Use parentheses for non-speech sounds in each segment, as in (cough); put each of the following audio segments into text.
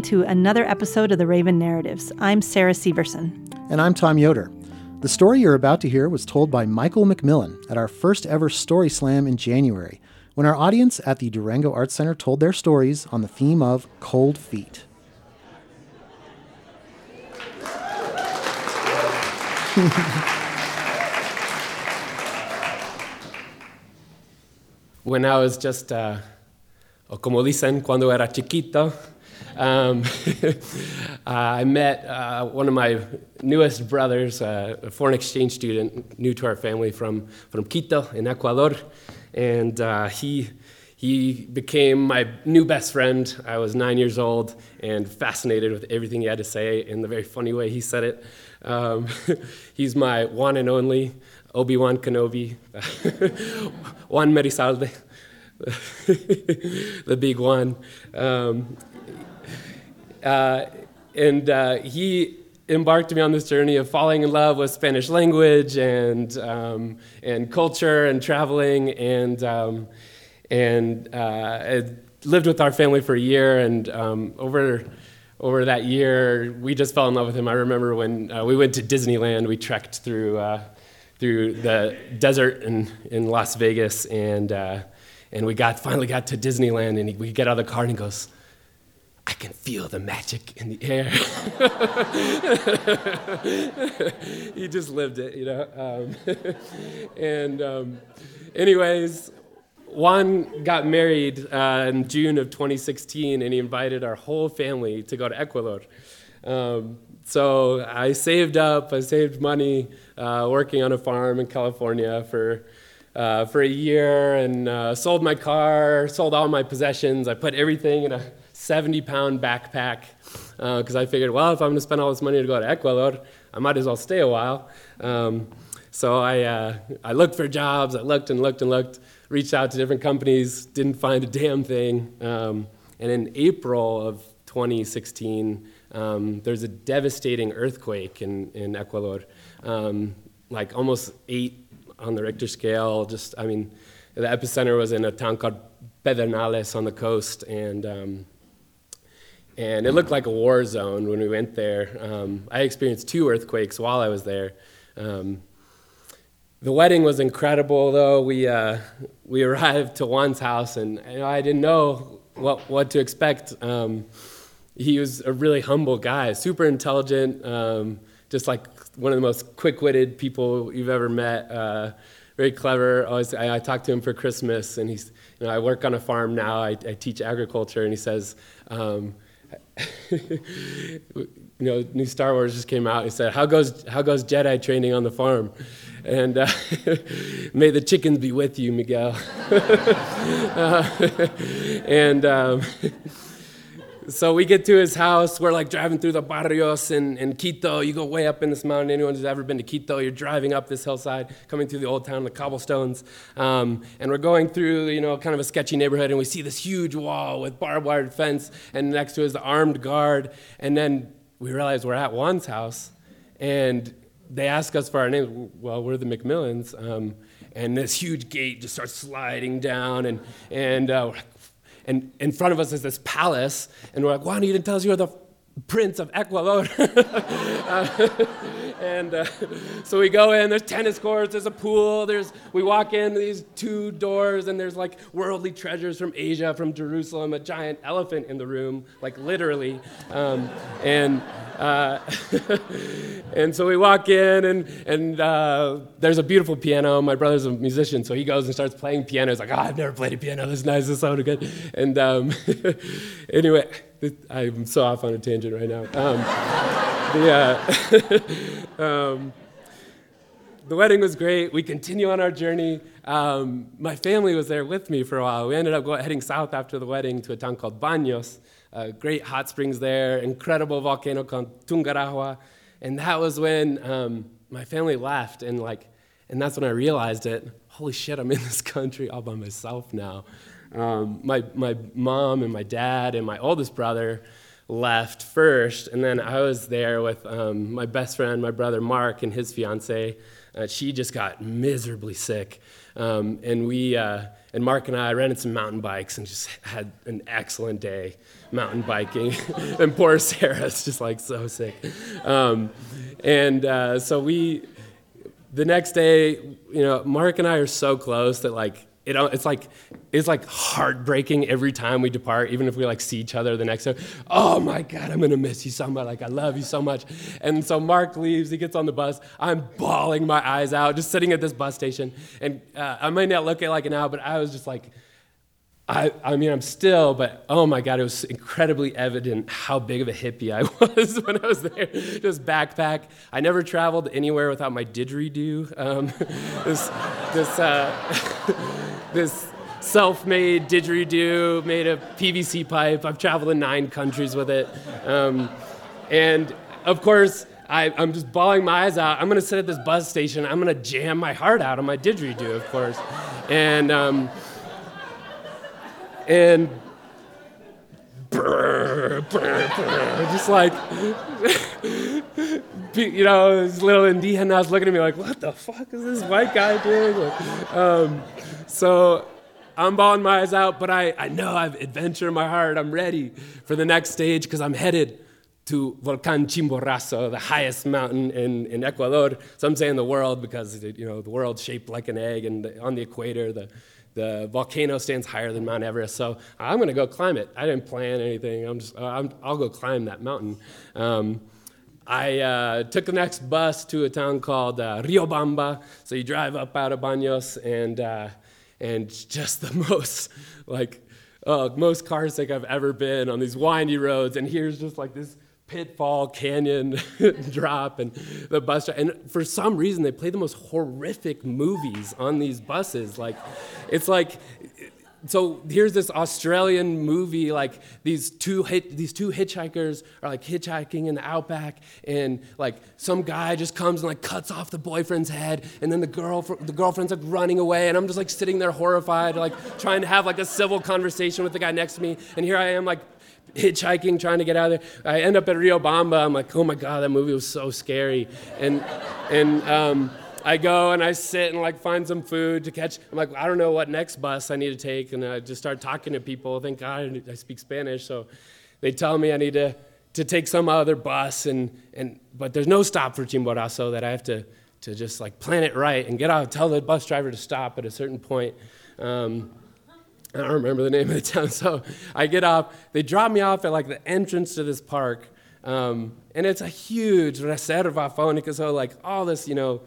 Welcome to another episode of the Raven Narratives. I'm Sarah Severson. And I'm Tom Yoder. The story you're about to hear was told by Michael McMillan at our first ever Story Slam in January, when our audience at the Durango Arts Center told their stories on the theme of cold feet. when I was just, uh, o como dicen, cuando era chiquito, um, (laughs) I met uh, one of my newest brothers, uh, a foreign exchange student, new to our family from, from Quito in Ecuador. And uh, he, he became my new best friend. I was nine years old and fascinated with everything he had to say in the very funny way he said it. Um, (laughs) he's my one and only Obi Wan Kenobi, (laughs) Juan Merizalde, the big one. Um, uh, and uh, he embarked me on this journey of falling in love with Spanish language and, um, and culture and traveling. And, um, and uh, lived with our family for a year. And um, over, over that year, we just fell in love with him. I remember when uh, we went to Disneyland, we trekked through, uh, through the desert in, in Las Vegas. And, uh, and we got, finally got to Disneyland. And he, we get out of the car and he goes, I can feel the magic in the air. (laughs) he just lived it, you know. Um, (laughs) and, um, anyways, Juan got married uh, in June of 2016, and he invited our whole family to go to Ecuador. Um, so I saved up, I saved money uh, working on a farm in California for. Uh, for a year and uh, sold my car, sold all my possessions. I put everything in a 70 pound backpack because uh, I figured, well, if I'm going to spend all this money to go to Ecuador, I might as well stay a while. Um, so I, uh, I looked for jobs, I looked and looked and looked, reached out to different companies, didn't find a damn thing. Um, and in April of 2016, um, there's a devastating earthquake in, in Ecuador, um, like almost eight on the Richter scale. Just, I mean, the epicenter was in a town called Pedernales on the coast, and um, and it looked like a war zone when we went there. Um, I experienced two earthquakes while I was there. Um, the wedding was incredible, though. We, uh, we (laughs) arrived to Juan's house, and you know, I didn't know what, what to expect. Um, he was a really humble guy, super intelligent, um, just like one of the most quick witted people you've ever met. Uh, very clever. Always, I, I, talked to him for Christmas, and he's, you know, I work on a farm now. I, I teach agriculture, and he says, um, (laughs) you know, new Star Wars just came out. He said, "How goes how goes Jedi training on the farm?" And uh, (laughs) may the chickens be with you, Miguel. (laughs) uh, and um, so we get to his house. We're like driving through the barrios in, in Quito. You go way up in this mountain. Anyone who's ever been to Quito, you're driving up this hillside, coming through the old town, the cobblestones. Um, and we're going through, you know, kind of a sketchy neighborhood, and we see this huge wall with barbed wire fence, and next to it is the armed guard. And then we realize we're at Juan's house, and they ask us for our names. Well, we're the McMillans. Um, and this huge gate just starts sliding down, and, and uh, and in front of us is this palace, and we're like, Juan, you didn't tell us you were the prince of Ecuador. (laughs) uh, and uh, so we go in, there's tennis courts, there's a pool, there's, we walk in these two doors, and there's like worldly treasures from Asia, from Jerusalem, a giant elephant in the room, like literally. Um, and uh, (laughs) and so we walk in, and, and uh, there's a beautiful piano. My brother's a musician, so he goes and starts playing piano. He's like, oh, I've never played a piano. This is nice. This sounded good. And um, (laughs) anyway, I'm so off on a tangent right now. Um, (laughs) the, uh, (laughs) um, the wedding was great. We continue on our journey. Um, my family was there with me for a while. We ended up going, heading south after the wedding to a town called Baños. Uh, great hot springs there, incredible volcano called Tungurahua. And that was when um, my family left, and like, and that's when I realized it. Holy shit, I'm in this (laughs) country all by myself now. Um, my, my mom and my dad and my oldest brother left first, and then I was there with um, my best friend, my brother Mark, and his fiance. Uh, she just got miserably sick. Um, and we, uh, and Mark and I rented some mountain bikes and just had an excellent day mountain biking. (laughs) and poor Sarah's just like so sick. Um, and uh, so we, the next day, you know, Mark and I are so close that like it, it's like it's like heartbreaking every time we depart, even if we like see each other the next day. Oh my God, I'm gonna miss you so much. Like I love you so much. And so Mark leaves. He gets on the bus. I'm bawling my eyes out, just sitting at this bus station. And uh, I might not look it like it now, but I was just like I, I mean, I'm still, but oh my God, it was incredibly evident how big of a hippie I (laughs) was when I was there. Just backpack. I never traveled anywhere without my didgeridoo. Um, (laughs) this, this, uh, (laughs) this self-made didgeridoo made a PVC pipe. I've traveled in nine countries with it, um, and of course. I, am just bawling my eyes out. I'm gonna sit at this bus station. I'm gonna jam my heart out on my didgeridoo, of course, and um, and just like (laughs) you know, this little was looking at me like, "What the fuck is this white guy doing?" Um, so I'm bawling my eyes out, but I, I know I have adventure in my heart. I'm ready for the next stage because I'm headed to Volcan Chimborazo, the highest mountain in, in Ecuador. Some say in the world because you know the world's shaped like an egg, and the, on the equator, the the volcano stands higher than Mount Everest, so I'm going to go climb it. I didn't plan anything. I'm just, i will go climb that mountain. Um, I uh, took the next bus to a town called uh, Riobamba. So you drive up out of Baños, and uh, and just the (laughs) most like uh, most car sick I've ever been on these windy roads. And here's just like this pitfall canyon (laughs) drop and the bus and for some reason they play the most horrific movies on these buses like it's like so here's this Australian movie, like these two hit, these two hitchhikers are like hitchhiking in the outback, and like some guy just comes and like cuts off the boyfriend's head, and then the girl the girlfriend's like running away, and I'm just like sitting there horrified, like trying to have like a civil conversation with the guy next to me, and here I am like hitchhiking, trying to get out of there. I end up at Riobamba. I'm like, oh my God, that movie was so scary. And, and um, I go and I sit and like find some food to catch. I'm like, I don't know what next bus I need to take. And I just start talking to people. Thank God I speak Spanish. So they tell me I need to, to take some other bus. And, and, but there's no stop for Chimborazo that I have to, to just like plan it right and get out, tell the bus driver to stop at a certain point. Um, I don't remember the name of the town. (laughs) So I get off. They drop me off at like the entrance to this park. Um, and it's a huge reserva faunica. So like all this, you know,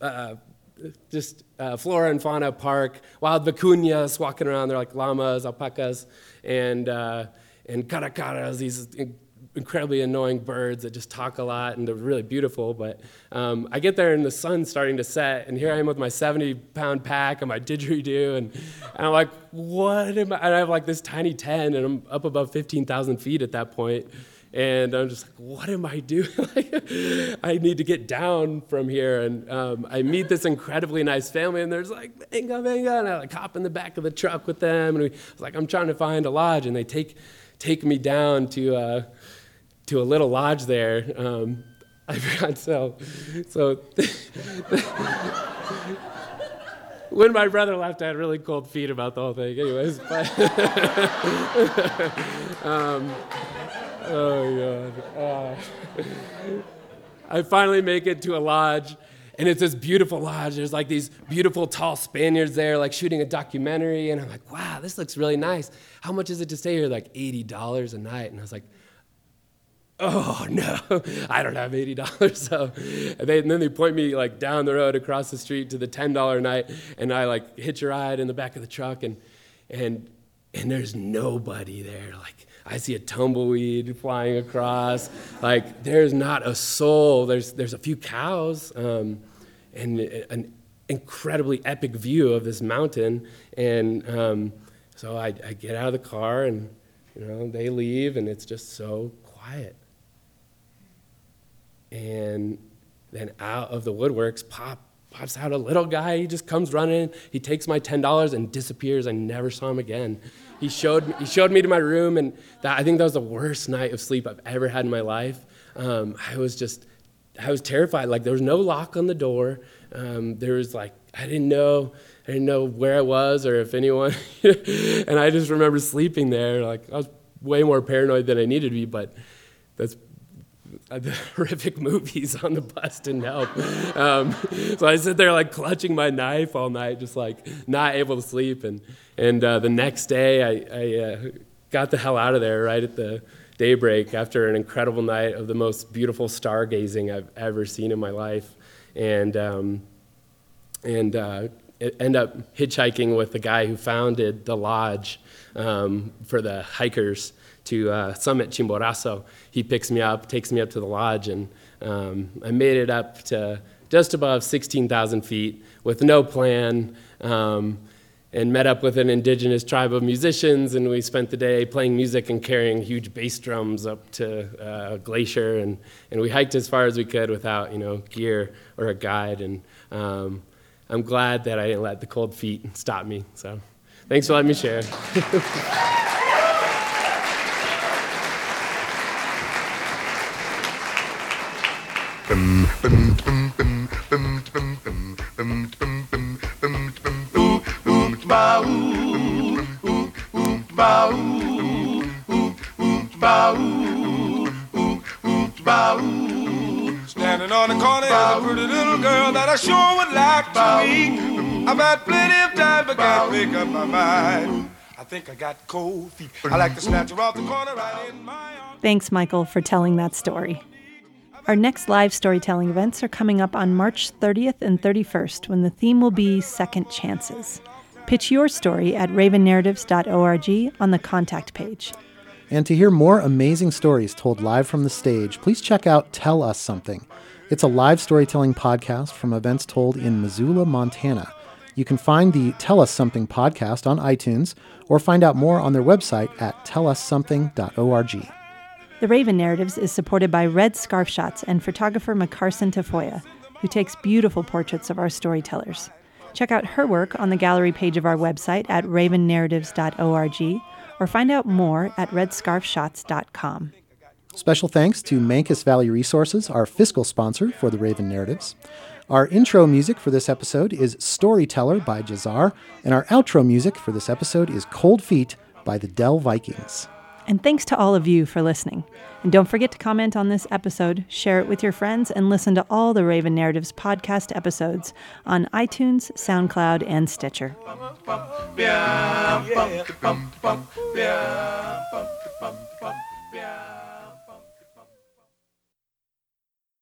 uh, just uh, flora and fauna park, wild vicuñas walking around. They're like llamas, alpacas, and, uh, and caracaras, these incredibly annoying birds that just talk a lot and they're really beautiful. But um, I get there and the sun's starting to set, and here I am with my 70 pound pack and my didgeridoo, and, and I'm like, what am I? And I have like this tiny tent, and I'm up above 15,000 feet at that point. And I'm just like, what am I doing? (laughs) I need to get down from here. And um, I meet this incredibly nice family, and there's like, venga, venga. And I like hop in the back of the truck with them. And we, like, I'm trying to find a lodge. And they take, take me down to, uh, to a little lodge there. Um, (laughs) I forgot. So, so (laughs) when my brother left, I had really cold feet about the whole thing. Anyways, (laughs) but um, oh god, uh, I finally make it to a lodge. And it's this beautiful lodge. There's like these beautiful tall Spaniards there, like shooting a documentary. And I'm like, wow, this looks really nice. How much is it to stay here? Like $80 a night. And I was like, oh no, (laughs) I don't have eighty dollars. (laughs) So, and, they, and, then they point me like down the road across the street to the ten dollar night, and I like hitch a ride in the back of the truck, and and and there's nobody there. Like I see a tumbleweed flying across. Like there's not a soul. There's there's a few cows, um, and an incredibly epic view of this mountain. And um, so I, I get out of the car, and you know they leave, and it's just so quiet. And then out of the woodworks pop, pops out a little guy. He just comes running. He takes my $10 and disappears. I never saw him again. He showed, he showed me to my room, and that, I think that was the worst night of sleep I've ever had in my life. Um, I was just, I was terrified. Like, there was no lock on the door. Um, there was like, I didn't know. I didn't know where I was or if anyone. (laughs) and I just remember sleeping there. Like I was way more paranoid than I needed to be, but that's the (laughs) horrific movies on the bus didn't help. Um, so I sit there like clutching my knife all night, just like not able to sleep. And and uh, the next day, I, I uh, got the hell out of there right at the daybreak after an incredible night of the most beautiful stargazing I've ever seen in my life. And um, and uh, end up hitchhiking with the guy who founded the lodge um, for the hikers to uh, Summit Chimborazo. He picks me up, takes me up to the lodge, and um, I made it up to just above 16,000 feet with no plan. Um, and met up with an indigenous tribe of musicians, and we spent the day playing music and carrying huge bass drums up to uh, a glacier, and, and we hiked as far as we could without, you know, gear or a guide, and um, I'm glad that I didn't let the cold feet stop me. So, thanks for letting me share. (laughs) Standing on the corner is a pretty little girl that I sure would like to meet. I've had plenty of time but can't make up my mind. I think I got cold feet. I like to snatch her off the corner right in my arms. Thanks, Michael, for telling that story. Our next live storytelling events are coming up on March 30th and 31st when the theme will be Second Chances. Pitch your story at ravennarratives.org on the contact page. And to hear more amazing stories told live from the stage, please check out Tell Us Something. It's a live storytelling podcast from events told in Missoula, Montana. You can find the Tell Us Something podcast on iTunes or find out more on their website at tellussomething.org. The Raven Narratives is supported by Red Scarf Shots and photographer Macarson Tafoya, who takes beautiful portraits of our storytellers. Check out her work on the gallery page of our website at ravennarratives.org or find out more at redscarfshots.com. Special thanks to Mancos Valley Resources, our fiscal sponsor for the Raven Narratives. Our intro music for this episode is Storyteller by Jazar, and our outro music for this episode is Cold Feet by the Dell Vikings. And thanks to all of you for listening. And don't forget to comment on this episode, share it with your friends, and listen to all the Raven Narratives podcast episodes on iTunes, SoundCloud, and Stitcher. Yeah,